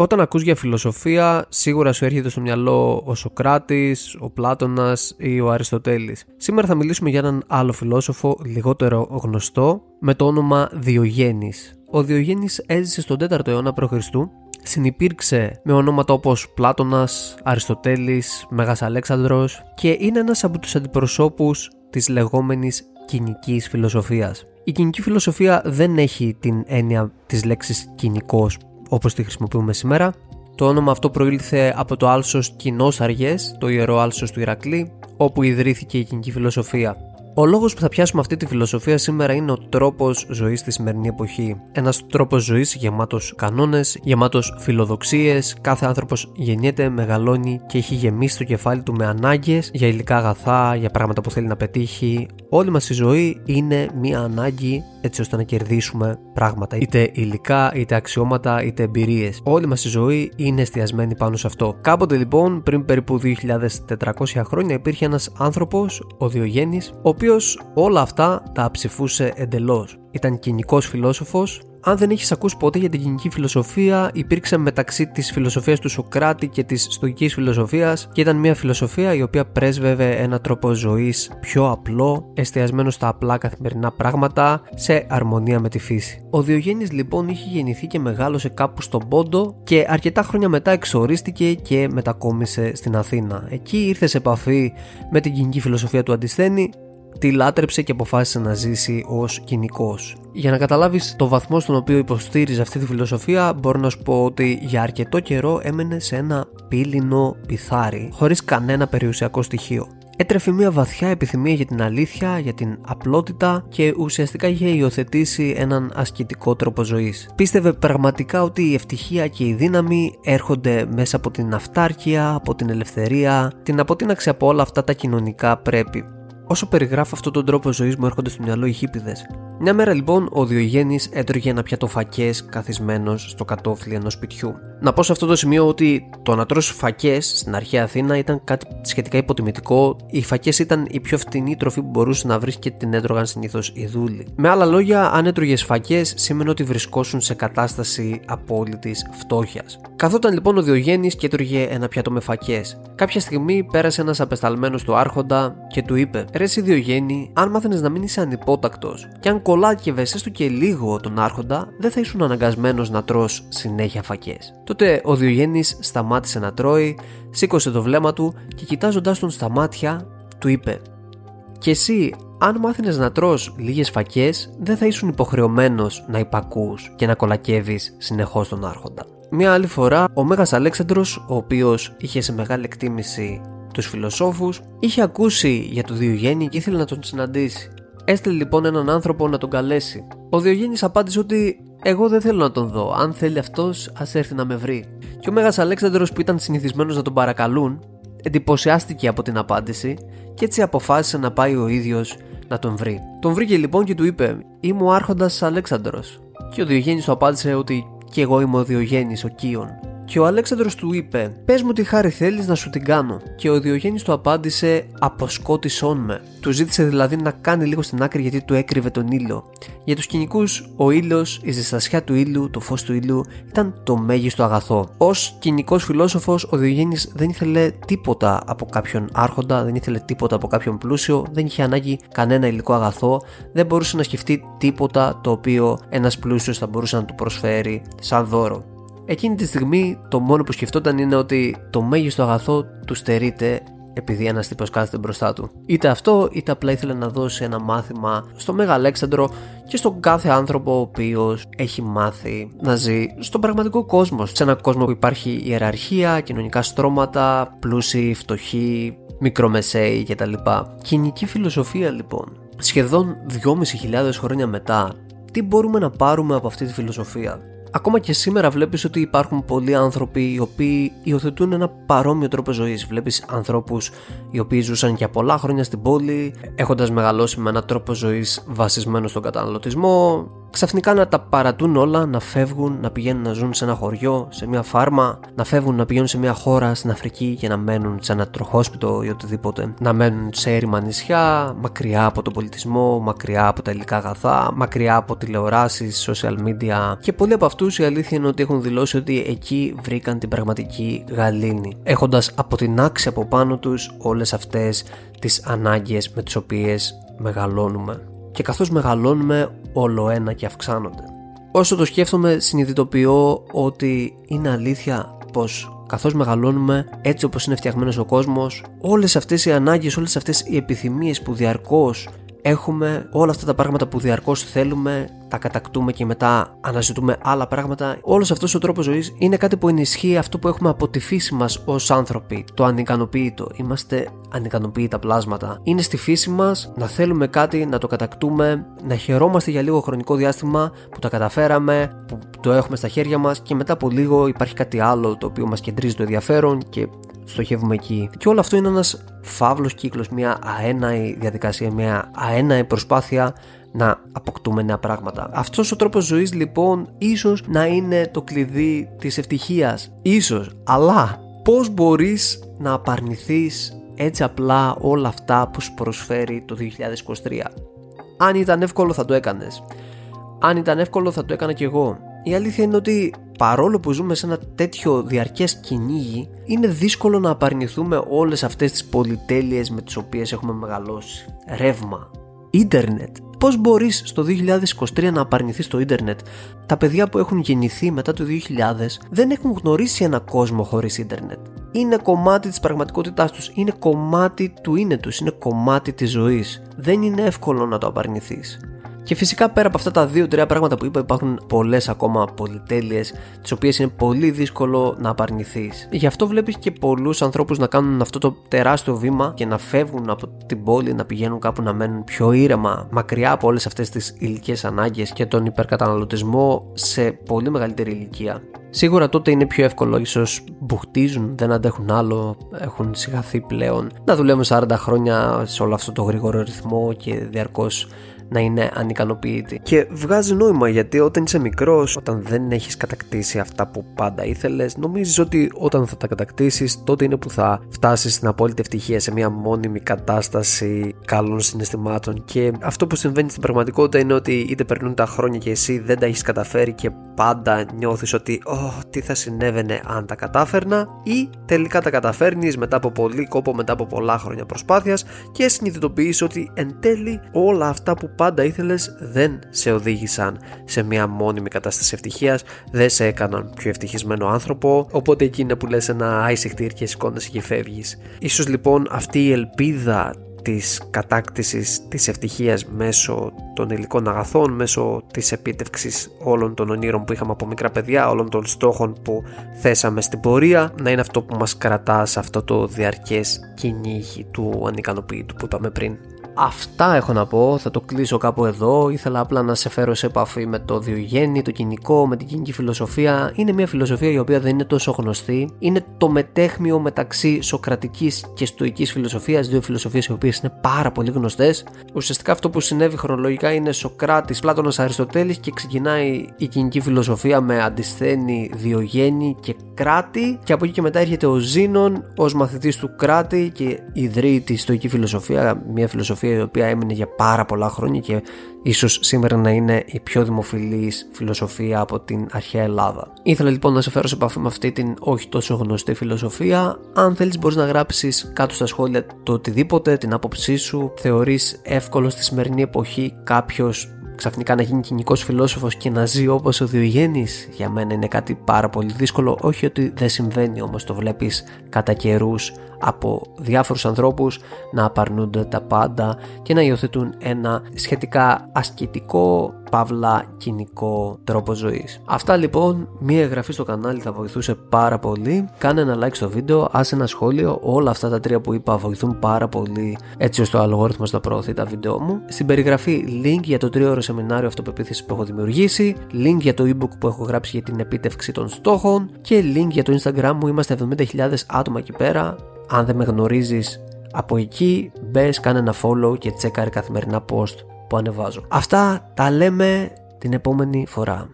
Όταν ακούς για φιλοσοφία, σίγουρα σου έρχεται στο μυαλό ο Σοκράτης, ο Πλάτωνας ή ο Αριστοτέλης. Σήμερα θα μιλήσουμε για έναν άλλο φιλόσοφο, λιγότερο γνωστό, με το όνομα Διογέννης. Ο Διογέννης έζησε στον 4ο αιώνα π.Χ. Συνυπήρξε με ονόματα όπως Πλάτωνας, Αριστοτέλης, Μέγας Αλέξανδρος και είναι ένας από τους αντιπροσώπους της λεγόμενης κοινικής φιλοσοφίας. Η κοινική φιλοσοφία δεν έχει την έννοια της λέξης κοινικός όπως τη χρησιμοποιούμε σήμερα. Το όνομα αυτό προήλθε από το άλσος κοινός αργές, το ιερό άλσος του Ηρακλή, όπου ιδρύθηκε η κοινική φιλοσοφία. Ο λόγος που θα πιάσουμε αυτή τη φιλοσοφία σήμερα είναι ο τρόπος ζωής στη σημερινή εποχή. Ένας τρόπος ζωής γεμάτος κανόνες, γεμάτος φιλοδοξίες. Κάθε άνθρωπος γεννιέται, μεγαλώνει και έχει γεμίσει το κεφάλι του με ανάγκες για υλικά αγαθά, για πράγματα που θέλει να πετύχει. Όλη μας η ζωή είναι μία ανάγκη έτσι ώστε να κερδίσουμε πράγματα. Είτε υλικά, είτε αξιώματα, είτε εμπειρίες. Όλη μας η ζωή είναι εστιασμένη πάνω σε αυτό. Κάποτε λοιπόν, πριν περίπου 2400 χρόνια, υπήρχε ένας άνθρωπος, ο Διογέννης, ο οποίος όλα αυτά τα ψηφούσε εντελώς. Ήταν κοινικός φιλόσοφος. Αν δεν έχεις ακούσει ποτέ για την κοινική φιλοσοφία, υπήρξε μεταξύ της φιλοσοφίας του Σοκράτη και της στοική φιλοσοφίας και ήταν μια φιλοσοφία η οποία πρέσβευε ένα τρόπο ζωής πιο απλό, εστιασμένο στα απλά καθημερινά πράγματα, σε αρμονία με τη φύση. Ο Διογέννης λοιπόν είχε γεννηθεί και μεγάλωσε κάπου στον Πόντο και αρκετά χρόνια μετά εξορίστηκε και μετακόμισε στην Αθήνα. Εκεί ήρθε σε επαφή με την κοινική φιλοσοφία του Αντισθένη τη λάτρεψε και αποφάσισε να ζήσει ως κοινικός. Για να καταλάβεις το βαθμό στον οποίο υποστήριζε αυτή τη φιλοσοφία μπορώ να σου πω ότι για αρκετό καιρό έμενε σε ένα πύλινο πιθάρι χωρίς κανένα περιουσιακό στοιχείο. Έτρεφε μια βαθιά επιθυμία για την αλήθεια, για την απλότητα και ουσιαστικά είχε υιοθετήσει έναν ασκητικό τρόπο ζωής. Πίστευε πραγματικά ότι η ευτυχία και η δύναμη έρχονται μέσα από την αυτάρκεια, από την ελευθερία, την αποτείναξη από όλα αυτά τα κοινωνικά πρέπει. Όσο περιγράφω αυτόν τον τρόπο ζωής μου, έρχονται στο μυαλό οι χίπηδες. Μια μέρα λοιπόν ο Διογέννης έτρωγε ένα πιάτο φακές καθισμένος στο κατόφλι ενός σπιτιού. Να πω σε αυτό το σημείο ότι το να τρώσει φακές στην αρχαία Αθήνα ήταν κάτι σχετικά υποτιμητικό. Οι φακές ήταν η πιο φτηνή τροφή που μπορούσε να βρεις και την έτρωγαν συνήθως οι δούλοι. Με άλλα λόγια, αν έτρωγες φακές, σημαίνει ότι βρισκόσουν σε κατάσταση απόλυτης φτώχειας. Καθόταν λοιπόν ο Διογέννης και έτρωγε ένα πιάτο με φακές. Κάποια στιγμή πέρασε ένας απεσταλμένος του Άρχοντα και του είπε: Ρε Διογέννη, αν μάθαινες να μην είσαι ανυπότακτος και αν κολάκευε έστω και λίγο τον Άρχοντα, δεν θα ήσουν αναγκασμένος να τρως συνέχεια φακές. Τότε ο Διογέννης σταμάτησε να τρώει, σήκωσε το βλέμμα του και κοιτάζοντάς τον στα μάτια, του είπε: Και εσύ, αν μάθαινες να τρως λίγες φακές, δεν θα ήσουν υποχρεωμένος να υπακούς και να κολακεύεις συνεχώς τον άρχοντα. Μία άλλη φορά, ο Μέγας Αλέξανδρος, ο οποίος είχε σε μεγάλη εκτίμηση τους φιλοσόφους, είχε ακούσει για το Διογέννη και ήθελε να τον συναντήσει. Έστειλε λοιπόν έναν άνθρωπο να τον καλέσει. Ο Διογέννης απάντησε ότι εγώ δεν θέλω να τον δω. Αν θέλει αυτός, ας έρθει να με βρει. Και ο Μέγας Αλέξανδρος που ήταν συνηθισμένος να τον παρακαλούν, εντυπωσιάστηκε από την απάντηση και έτσι αποφάσισε να πάει ο ίδιος να τον βρει. Τον βρήκε λοιπόν και του είπε: Είμαι ο Άρχοντας Αλέξανδρος. Και ο Διογέννης του απάντησε ότι και εγώ είμαι ο Διογέννης ο Κίον. Και ο Αλέξανδρος του είπε: Πες μου τι χάρη θέλεις να σου την κάνω. Και ο Διογέννης του απάντησε: Αποσκότησόν με. Του ζήτησε δηλαδή να κάνει λίγο στην άκρη γιατί του έκρυβε τον ήλιο. Για τους κοινικού, ο ήλιος, η ζεστασιά του ήλιου, το φως του ήλιου ήταν το μέγιστο αγαθό. Ω κοινικό φιλόσοφος, ο Διογέννης δεν ήθελε τίποτα από κάποιον άρχοντα, δεν ήθελε τίποτα από κάποιον πλούσιο, δεν είχε ανάγκη κανένα υλικό αγαθό, δεν μπορούσε να σκεφτεί τίποτα το οποίο ένας πλούσιος θα μπορούσε να του προσφέρει σαν δώρο. Εκείνη τη στιγμή το μόνο που σκεφτόταν είναι ότι το μέγιστο αγαθό του στερείται επειδή ένας τύπος κάθεται μπροστά του. Είτε αυτό, είτε απλά ήθελε να δώσει ένα μάθημα στο Μέγα Αλέξανδρο και στον κάθε άνθρωπο ο οποίος έχει μάθει να ζει στον πραγματικό κόσμο. Σε έναν κόσμο που υπάρχει ιεραρχία, κοινωνικά στρώματα, πλούσιοι, φτωχοί, μικρομεσαίοι κτλ. Κοινική φιλοσοφία λοιπόν. Σχεδόν 2.500 χρόνια μετά, τι μπορούμε να πάρουμε από αυτή τη φιλοσοφία; Ακόμα και σήμερα βλέπεις ότι υπάρχουν πολλοί άνθρωποι οι οποίοι υιοθετούν ένα παρόμοιο τρόπο ζωής. Βλέπεις ανθρώπους οι οποίοι ζούσαν για πολλά χρόνια στην πόλη, έχοντας μεγαλώσει με έναν τρόπο ζωής βασισμένο στον καταναλωτισμό, ξαφνικά να τα παρατούν όλα, να φεύγουν, να πηγαίνουν να ζουν σε ένα χωριό, σε μια φάρμα, να φεύγουν να πηγαίνουν σε μια χώρα στην Αφρική και να μένουν σε ένα τροχόσπιτο ή οτιδήποτε, να μένουν σε έρημα νησιά, μακριά από τον πολιτισμό, μακριά από τα υλικά αγαθά, μακριά από τηλεοράσεις, social media. Και πολλοί από αυτούς η αλήθεια είναι ότι έχουν δηλώσει ότι εκεί βρήκαν την πραγματική γαλήνη, έχοντας αποτινάξει από πάνω τους όλες αυτές τις ανάγκες με τις οποίες μεγαλώνουμε και καθώς μεγαλώνουμε όλο ένα και αυξάνονται. Όσο το σκέφτομαι συνειδητοποιώ ότι είναι αλήθεια πως καθώς μεγαλώνουμε έτσι όπως είναι φτιαγμένος ο κόσμος όλες αυτές οι ανάγκες, όλες αυτές οι επιθυμίες που διαρκώς έχουμε όλα αυτά τα πράγματα που διαρκώς θέλουμε τα κατακτούμε και μετά αναζητούμε άλλα πράγματα. Όλος αυτός ο τρόπος ζωής είναι κάτι που ενισχύει αυτό που έχουμε από τη φύση μας ως άνθρωποι, το ανικανοποίητο. Είμαστε ανικανοποίητα πλάσματα. Είναι στη φύση μας να θέλουμε κάτι, να το κατακτούμε, να χαιρόμαστε για λίγο χρονικό διάστημα που τα καταφέραμε, που το έχουμε στα χέρια μας και μετά από λίγο υπάρχει κάτι άλλο το οποίο μας κεντρίζει το ενδιαφέρον και στοχεύουμε εκεί. Και όλο αυτό είναι ένας φαύλος κύκλος, μια αέναη διαδικασία, μια αέναη προσπάθεια να αποκτούμε νέα πράγματα. Αυτός ο τρόπος ζωής λοιπόν ίσως να είναι το κλειδί της ευτυχίας. Ίσως, αλλά πώς μπορείς να απαρνηθείς έτσι απλά όλα αυτά που σου προσφέρει το 2023. Αν ήταν εύκολο θα το έκανες. Αν ήταν εύκολο θα το έκανα κι εγώ. Η αλήθεια είναι ότι παρόλο που ζούμε σε ένα τέτοιο διαρκές κυνήγι, είναι δύσκολο να απαρνηθούμε όλες αυτές τις πολυτέλειες με τις οποίες έχουμε μεγαλώσει. Ρεύμα, ίντερνετ, Πώς μπορείς στο 2023 να απαρνηθείς το ίντερνετ; Τα παιδιά που έχουν γεννηθεί μετά το 2000 δεν έχουν γνωρίσει ένα κόσμο χωρίς ίντερνετ. Είναι κομμάτι της πραγματικότητάς τους, είναι κομμάτι του είναι τους, είναι κομμάτι της ζωής. Δεν είναι εύκολο να το απαρνηθείς. Και φυσικά πέρα από αυτά τα δύο-τρία πράγματα που είπα, υπάρχουν πολλές ακόμα πολυτέλειες, τις οποίες είναι πολύ δύσκολο να απαρνηθείς. Γι' αυτό βλέπεις και πολλούς ανθρώπους να κάνουν αυτό το τεράστιο βήμα και να φεύγουν από την πόλη, να πηγαίνουν κάπου να μένουν πιο ήρεμα, μακριά από όλες αυτές τις ηλικίε ανάγκες και τον υπερκαταναλωτισμό σε πολύ μεγαλύτερη ηλικία. Σίγουρα τότε είναι πιο εύκολο, ίσως μπουχτίζουν, δεν αντέχουν άλλο, έχουν σιγαθεί πλέον να δουλεύουν 40 χρόνια σε όλο αυτό το γρήγορο ρυθμό και διαρκώς να είναι ανικανοποιητή. Και βγάζει νόημα γιατί όταν είσαι μικρός, όταν δεν έχεις κατακτήσει αυτά που πάντα ήθελες, νομίζει ότι όταν θα τα κατακτήσεις, τότε είναι που θα φτάσεις στην απόλυτη ευτυχία σε μια μόνιμη κατάσταση καλών συναισθημάτων. Και αυτό που συμβαίνει στην πραγματικότητα είναι ότι είτε περνούν τα χρόνια και εσύ δεν τα έχεις καταφέρει και πάντα νιώθεις ότι, oh, τι θα συνέβαινε αν τα κατάφερνα, ή τελικά τα καταφέρνεις μετά από πολύ κόπο, μετά από πολλά χρόνια προσπάθειας και συνειδητοποιείς ότι εν τέλει όλα αυτά που πάντα ήθελες δεν σε οδήγησαν σε μια μόνιμη κατάσταση ευτυχίας, δεν σε έκαναν πιο ευτυχισμένο άνθρωπο, οπότε εκεί είναι που λες ένα άισιχτήρ και σηκώνεσαι και φεύγεις. Ίσως λοιπόν αυτή η ελπίδα της κατάκτησης της ευτυχίας μέσω των υλικών αγαθών, μέσω της επίτευξης όλων των ονείρων που είχαμε από μικρά παιδιά, όλων των στόχων που θέσαμε στην πορεία, να είναι αυτό που μας κρατά σε αυτό το διαρκές κυνήγι του ανικανοποίητου που είπαμε πριν. Αυτά έχω να πω, θα το κλείσω κάπου εδώ. Ήθελα απλά να σε φέρω σε επαφή με το διογέννη, το κοινικό, με την κοινική φιλοσοφία. Είναι μια φιλοσοφία η οποία δεν είναι τόσο γνωστή. Είναι το μετέχμιο μεταξύ σοκρατικής και στοική φιλοσοφίας, δύο φιλοσοφίες οι οποίες είναι πάρα πολύ γνωστές. Ουσιαστικά αυτό που συνέβη χρονολογικά είναι Σοκράτης, Πλάτωνας Αριστοτέλης και ξεκινάει η κοινική φιλοσοφία με αντισθένη Διογέννη και Κράτη. Και από εκεί και μετά έρχεται ο Ζήνων ως μαθητής του Κράτη και ιδρύει τη στοική φιλοσοφία, μια φιλοσοφία η οποία έμεινε για πάρα πολλά χρόνια και ίσως σήμερα να είναι η πιο δημοφιλής φιλοσοφία από την αρχαία Ελλάδα. Ήθελα λοιπόν να σε φέρω σε επαφή με αυτή την όχι τόσο γνωστή φιλοσοφία. Αν θέλεις μπορείς να γράψεις κάτω στα σχόλια το οτιδήποτε, την άποψή σου. Θεωρείς εύκολο στη σημερινή εποχή κάποιος ξαφνικά να γίνει κοινικός φιλόσοφος και να ζει όπως ο Διογέννης, για μένα είναι κάτι πάρα πολύ δύσκολο. Όχι ότι δεν συμβαίνει όμως, το βλέπεις κατά καιρούς από διάφορους ανθρώπους να απαρνούνται τα πάντα και να υιοθετούν ένα σχετικά ασκητικό παύλα κοινικό τρόπο ζωής. Αυτά λοιπόν, μία εγγραφή στο κανάλι θα βοηθούσε πάρα πολύ. Κάνε ένα like στο βίντεο, άσε ένα σχόλιο, όλα αυτά τα τρία που είπα βοηθούν πάρα πολύ έτσι ώστε ο αλγόριθμος να προωθεί τα βίντεο μου. Στην περιγραφή link για το τρίωρο σεμινάριο αυτοπεποίθηση που έχω δημιουργήσει, link για το ebook που έχω γράψει για την επίτευξη των στόχων και link για το instagram μου, είμαστε 70.000 άτομα εκεί πέρα αν δεν με γνωρίζεις από εκεί μπες κάνε ένα follow και τσέκαρε καθημερινά post που ανεβάζω. Αυτά τα λέμε την επόμενη φορά.